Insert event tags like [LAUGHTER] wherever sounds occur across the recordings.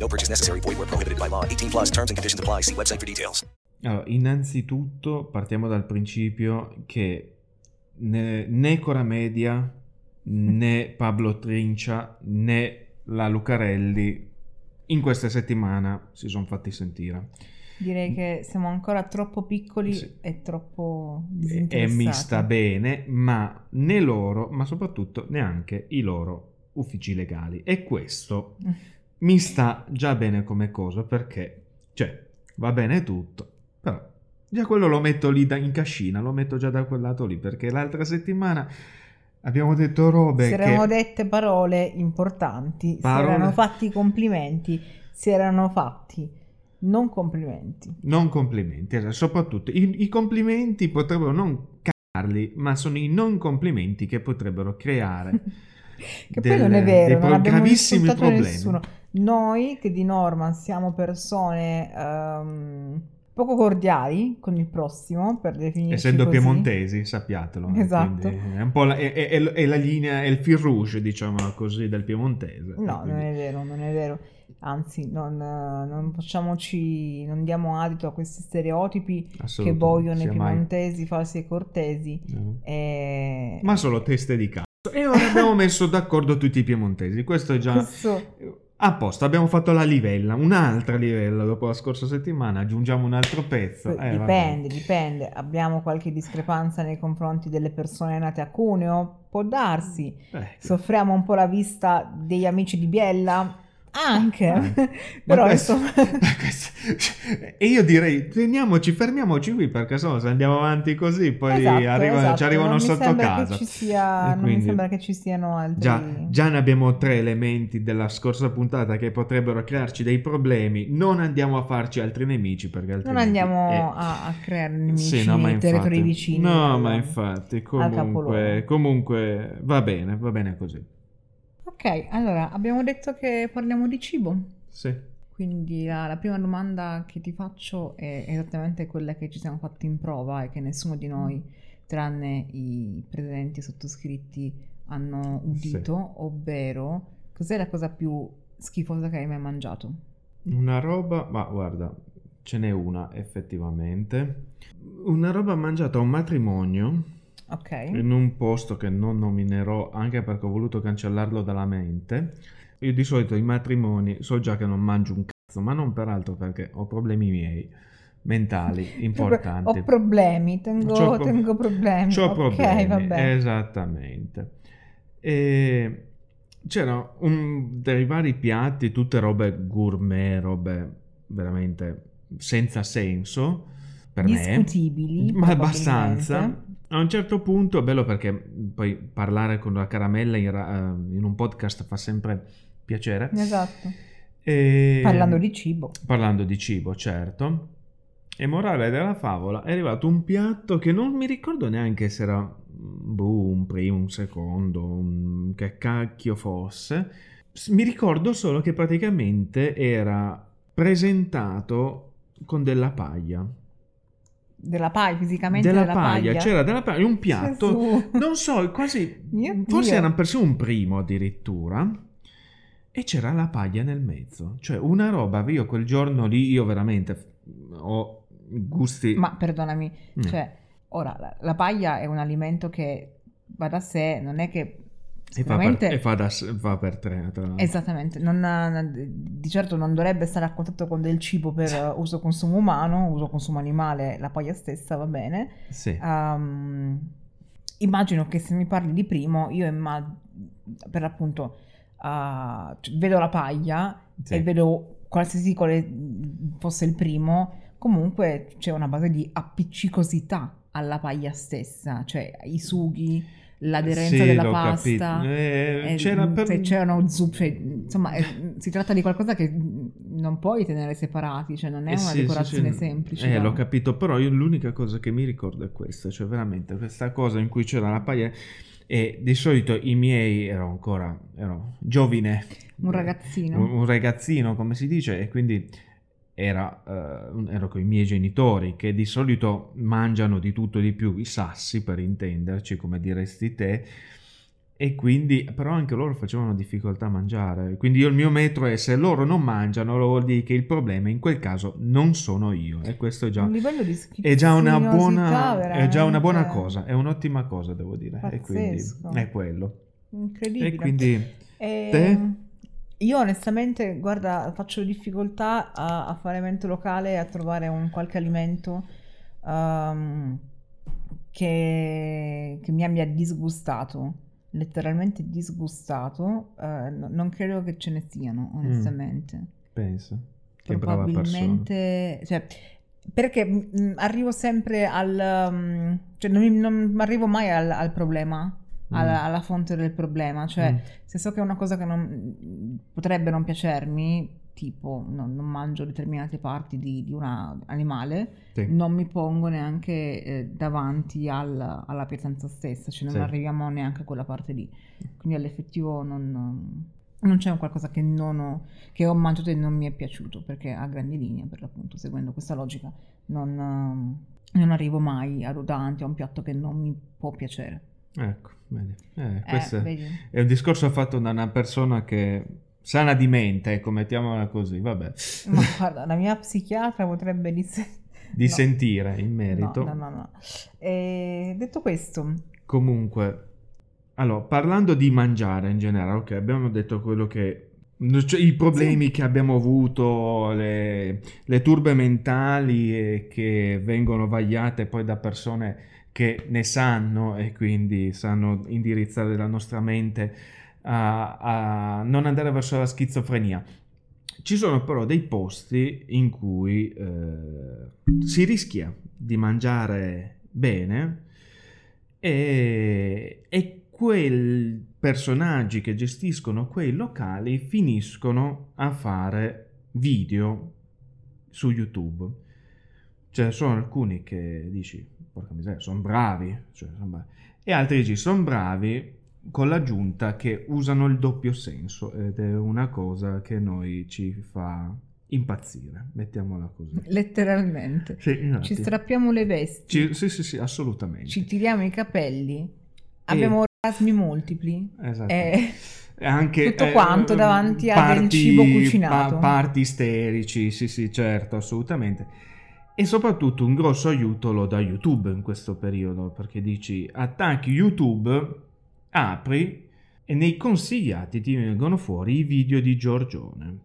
No purchase necessary. Void where prohibited by law. 18 plus terms and conditions apply. See website for details. Allora, innanzitutto partiamo dal principio che né, né Cora Media, né Pablo Trincia, né la Lucarelli in questa settimana si sono fatti sentire. Direi che siamo ancora troppo piccoli Sì. e troppo E mi sta bene, ma né loro, ma soprattutto neanche i loro uffici legali. E questo Mm. Mi sta già bene come cosa perché, cioè, va bene tutto, però già quello lo metto lì da- in cascina, lo metto già da quel lato lì perché l'altra settimana abbiamo detto robe si che... erano dette parole importanti, Parole- si erano fatti complimenti, si erano fatti non complimenti. Non complimenti, soprattutto i, i complimenti potrebbero non cagarli, ma sono i non complimenti che potrebbero creare [LAUGHS] Che del- poi non è vero, dei non pro- abbiamo gravissimi problemi. nessuno. Noi che di norma siamo persone ehm, poco cordiali con il prossimo, per definirci Essendo così. piemontesi, sappiatelo. eh, Esatto. È un po' la, è, è- è la linea, è il fil rouge, diciamo così, del piemontese. No, Quindi- non è vero, non è vero. Anzi, non, non facciamoci, non diamo adito a questi stereotipi che vogliono i sia mai- piemontesi falsi e cortesi. No. E... Ma solo teste di cazzo. E ora [LAUGHS] abbiamo messo d'accordo tutti i piemontesi. Questo è già Questo- a posto. Abbiamo fatto la livella, un'altra livella dopo la scorsa settimana. Aggiungiamo un altro pezzo. Eh, dipende, dipende. Abbiamo qualche discrepanza nei confronti delle persone nate a Cuneo? Può darsi. vabbè. Eh, Soffriamo un po' la vista degli amici di Biella? Anche. [LAUGHS] Anche. Però Ma questo- insomma... [LAUGHS] questo- E io direi, teniamoci, fermiamoci qui perché se no se andiamo avanti così poi Esatto, arriva- esatto. ci arrivano non sotto casa. Che ci sia, E non quindi- mi sembra che ci siano altri... Già, già ne abbiamo tre elementi della scorsa puntata che potrebbero crearci dei problemi. Non andiamo a farci altri nemici perché Non altrimenti... andiamo eh, a, a creare nemici sì, no, nei territori vicini. No, al- ma infatti, comunque, comunque va bene, va bene così. Ok, allora abbiamo detto che parliamo di cibo. Sì. Quindi la, la prima domanda che ti faccio è esattamente quella che ci siamo fatti in prova e che nessuno di noi, tranne i presenti sottoscritti, hanno udito, ovvero cos'è la cosa più schifosa che hai mai mangiato? Una roba, ma guarda, ce n'è una effettivamente. Una roba mangiata a un matrimonio Ok. in un posto che non nominerò anche perché ho voluto cancellarlo dalla mente. Io di solito i matrimoni so già che non mangio un cazzo, ma non peraltro perché ho problemi miei mentali [LAUGHS] importanti. Ho problemi, tengo, C'ho pro- tengo problemi. C'ho ok, problemi, vabbè. esattamente. E c'erano un- dei vari piatti, tutte robe gourmet, robe veramente senza senso per me. Discutibili, Ma probabilmente. abbastanza. A un certo punto è bello perché poi parlare con la caramella in, eh, in un podcast fa sempre piacere. Esatto. E- Parlando di cibo. Parlando di cibo, certo. E morale della favola, è arrivato un piatto che non mi ricordo neanche se era boh, un primo, un secondo, un- che cacchio fosse. Mi ricordo solo che praticamente era presentato con della paglia. Della paglia, fisicamente Della della paglia, paglia. c'era della paglia, un piatto, Gesù. non so, quasi, forse era persino un primo addirittura, e c'era la paglia nel mezzo, cioè una roba, io quel giorno lì, io veramente ho gusti... Ma perdonami, Mm. cioè, ora la, la paglia è un alimento che va da sé, non è che e, fa per, e fa da fa per tre, tra l'altro. Esattamente, non- di certo non dovrebbe stare a contatto con del cibo per uso consumo umano, uso consumo animale, la paglia stessa va bene. Sì, Ehm, immagino che se mi parli di primo, io imma- per appunto ah, cioè, vedo la paglia sì. e vedo qualsiasi quale fosse il primo, comunque c'è una base di appiccicosità alla paglia stessa, cioè i sughi, l'aderenza Sì, della pasta. Eh, eh, c'era per- se c'erano zuppe, cioè, insomma, eh, si tratta di qualcosa che non puoi tenere separati, cioè non è Eh una sì, decorazione sì. semplice. Eh, da- l'ho capito, però io l'unica cosa che mi ricordo è questa, cioè veramente questa cosa in cui c'era la paglia e di solito i miei ero ancora ero giovine, Un ragazzino. un, un ragazzino come si dice e quindi era, eh, ero con i miei genitori che di solito mangiano di tutto e di più, i sassi per intenderci come diresti te e quindi però anche loro facevano difficoltà a mangiare quindi io il mio metro è se loro non mangiano allora vuol dire che il problema in quel caso non sono io e questo è già, un livello di è già una buona schizzosità è già una buona veramente cosa è un'ottima cosa devo dire e quindi Pazzesco. è quello Incredibile. e quindi E- Te? Io onestamente, guarda, faccio difficoltà a, a fare mente locale e a trovare un qualche alimento ehm, che, che mi abbia disgustato, letteralmente disgustato. Eh, no- non credo che ce ne siano, onestamente. pensa che brava persona Probabilmente, cioè, perché mm, arrivo sempre al, mm, cioè non, non arrivo mai al, al problema, alla, Mm. alla fonte del problema, cioè Mm. se so che è una cosa che non, potrebbe non piacermi, tipo non, non mangio determinate parti di, di un animale, Sì. non mi pongo neanche eh, davanti al- alla pietanza stessa, cioè non Sì. arriviamo neanche a quella parte lì. Quindi all'effettivo non, non c'è un qualcosa che, non ho, che ho mangiato e non mi è piaciuto, perché a grandi linee, per l'appunto, seguendo questa logica, non, non arrivo mai a davanti a un piatto che non mi può piacere. Ecco vedi. Eh, Eh, questo è- vedi? è un discorso fatto da una persona che sana di mente ecco mettiamola così vabbè Ma guarda, la mia psichiatra potrebbe dire... di No. sentire in merito No, no, no, no. E detto questo, Comunque, allora, parlando di mangiare in generale, ok, abbiamo detto quello che... cioè, I problemi che abbiamo avuto, le, le turbe mentali eh, che vengono vagliate poi da persone che ne sanno e quindi sanno indirizzare la nostra mente a, a non andare verso la schizofrenia. Ci sono però dei posti in cui eh, si rischia di mangiare bene e, e quei personaggi che gestiscono quei locali finiscono a fare video su YouTube. Ce ne sono alcuni che dici, porca miseria, sono bravi, cioè, son bravi. e altri dici, sono bravi con l'aggiunta che usano il doppio senso ed è una cosa che noi ci fa impazzire, mettiamola così. letteralmente, Sì, ci strappiamo le vesti, Ci- sì, sì, sì, assolutamente. ci tiriamo i capelli, abbiamo orgasmi multipli. Esatto. E E anche tutto eh, quanto davanti a del cibo cucinato. parti isterici, sì, sì, certo, assolutamente. E soprattutto un grosso aiuto lo dà YouTube in questo periodo, perché dici attacchi YouTube, apri e nei consigliati ti vengono fuori i video di Giorgione.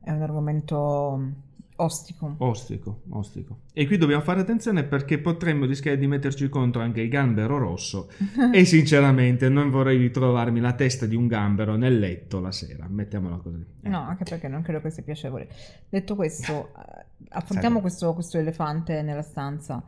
È un argomento ostico. Ostico, ostico. E qui dobbiamo fare attenzione perché potremmo rischiare di metterci contro anche il gambero rosso. [LAUGHS] e sinceramente non vorrei ritrovarmi la testa di un gambero nel letto la sera, mettiamola così. No, Ecco. anche perché non credo che sia piacevole. Detto questo, [LAUGHS] eh, affrontiamo questo, questo elefante nella stanza.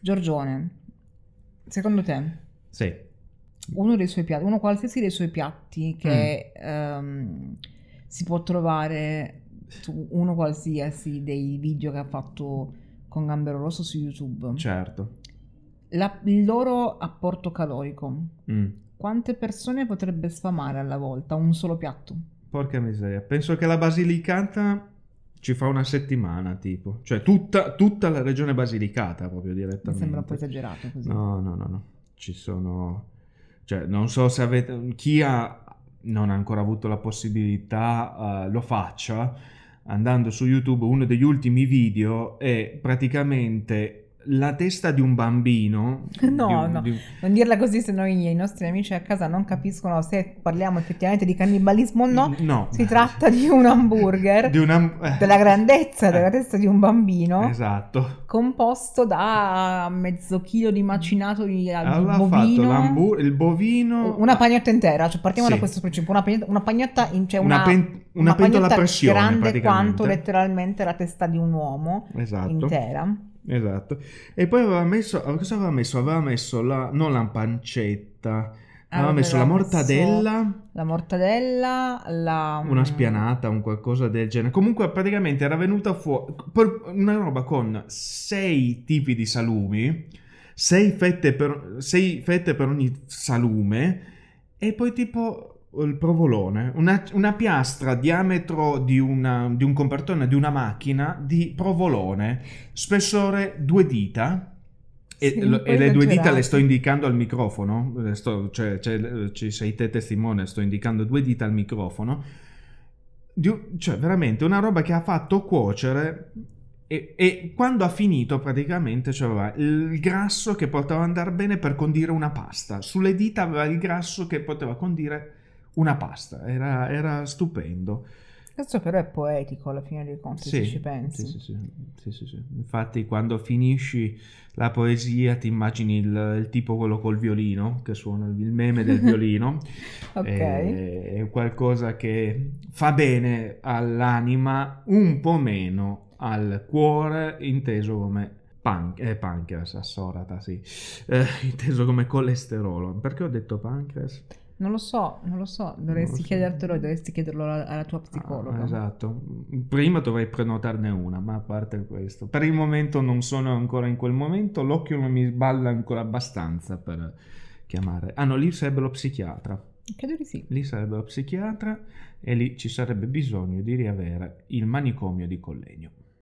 Giorgione, secondo te, Sì. uno dei suoi piatti, uno qualsiasi dei suoi piatti che Mm. ehm, si può trovare uno qualsiasi dei video che ha fatto con Gambero Rosso su YouTube, Certo. La- il loro apporto calorico, Mm. quante persone potrebbe sfamare alla volta un solo piatto? Porca miseria. Penso che la Basilicata ci fa una settimana, tipo. Cioè tutta, tutta la regione Basilicata, proprio Mi direttamente. sembra un po' esagerato così. No, no, no, no. Ci sono... Cioè, non so se avete... Chi ha... non ha ancora avuto la possibilità, eh, lo faccia. Andando su YouTube, uno degli ultimi video è praticamente la testa di un bambino. [LAUGHS] No, di un- no. di un- Non dirla così, se no i nostri amici a casa non capiscono se parliamo effettivamente di cannibalismo o no. no. Si tratta di un hamburger Di una... eh. [LAUGHS] della grandezza Eh. della testa di un bambino Esatto. composto da mezzo chilo di macinato di, di fatto bovino. il bovino... Una pagnotta intera, cioè partiamo Sì. da questo principio, una pagnotta, una pagnotta in- cioè Una una, pen- una pentola a pressione, grande quanto letteralmente la testa di un uomo Esatto. intera. Esatto. E poi aveva messo, cosa aveva messo? Aveva messo la, non la pancetta, aveva Ah, messo la aveva mortadella, messo La mortadella, la... una spianata, un qualcosa del genere. Comunque praticamente era venuta fuori una roba con sei tipi di salumi, sei fette per, sei fette per ogni salume e poi tipo il provolone, una, una piastra diametro di, una- di un compartone di una macchina di provolone, spessore due dita. E, Sì, po' e le due dita le sto indicando al microfono, sto- cioè, cioè, ci sei te testimone, sto indicando due dita al microfono. Di cioè, veramente una roba che ha fatto cuocere e, e quando ha finito praticamente c'aveva il grasso che poteva andare bene per condire una pasta. Sulle dita aveva il grasso che poteva condire una pasta. Era, era stupendo. Questo però è poetico alla fine dei conti, se ci pensi. Sì, sì, sì, sì, sì, sì. Infatti, quando finisci la poesia, ti immagini il, il tipo quello col violino che suona il meme del [LAUGHS] violino. Ok. Eh, È qualcosa che fa bene all'anima, un po' meno al cuore, inteso come pan- eh, pancreas, assorata, sì, Eh, [LAUGHS] inteso come colesterolo. Perché ho detto pancreas? Non lo so, non lo so, dovresti lo so. chiedertelo dovresti chiederlo alla, alla tua psicologa. Ah, esatto. Prima dovrei prenotarne una, ma a parte questo, per il momento non sono ancora in quel momento, l'occhio non mi balla ancora abbastanza per chiamare. Ah no, lì sarebbe lo psichiatra. Credo di sì. Lì sarebbe lo psichiatra e lì ci sarebbe bisogno di riavere il manicomio di Collegno.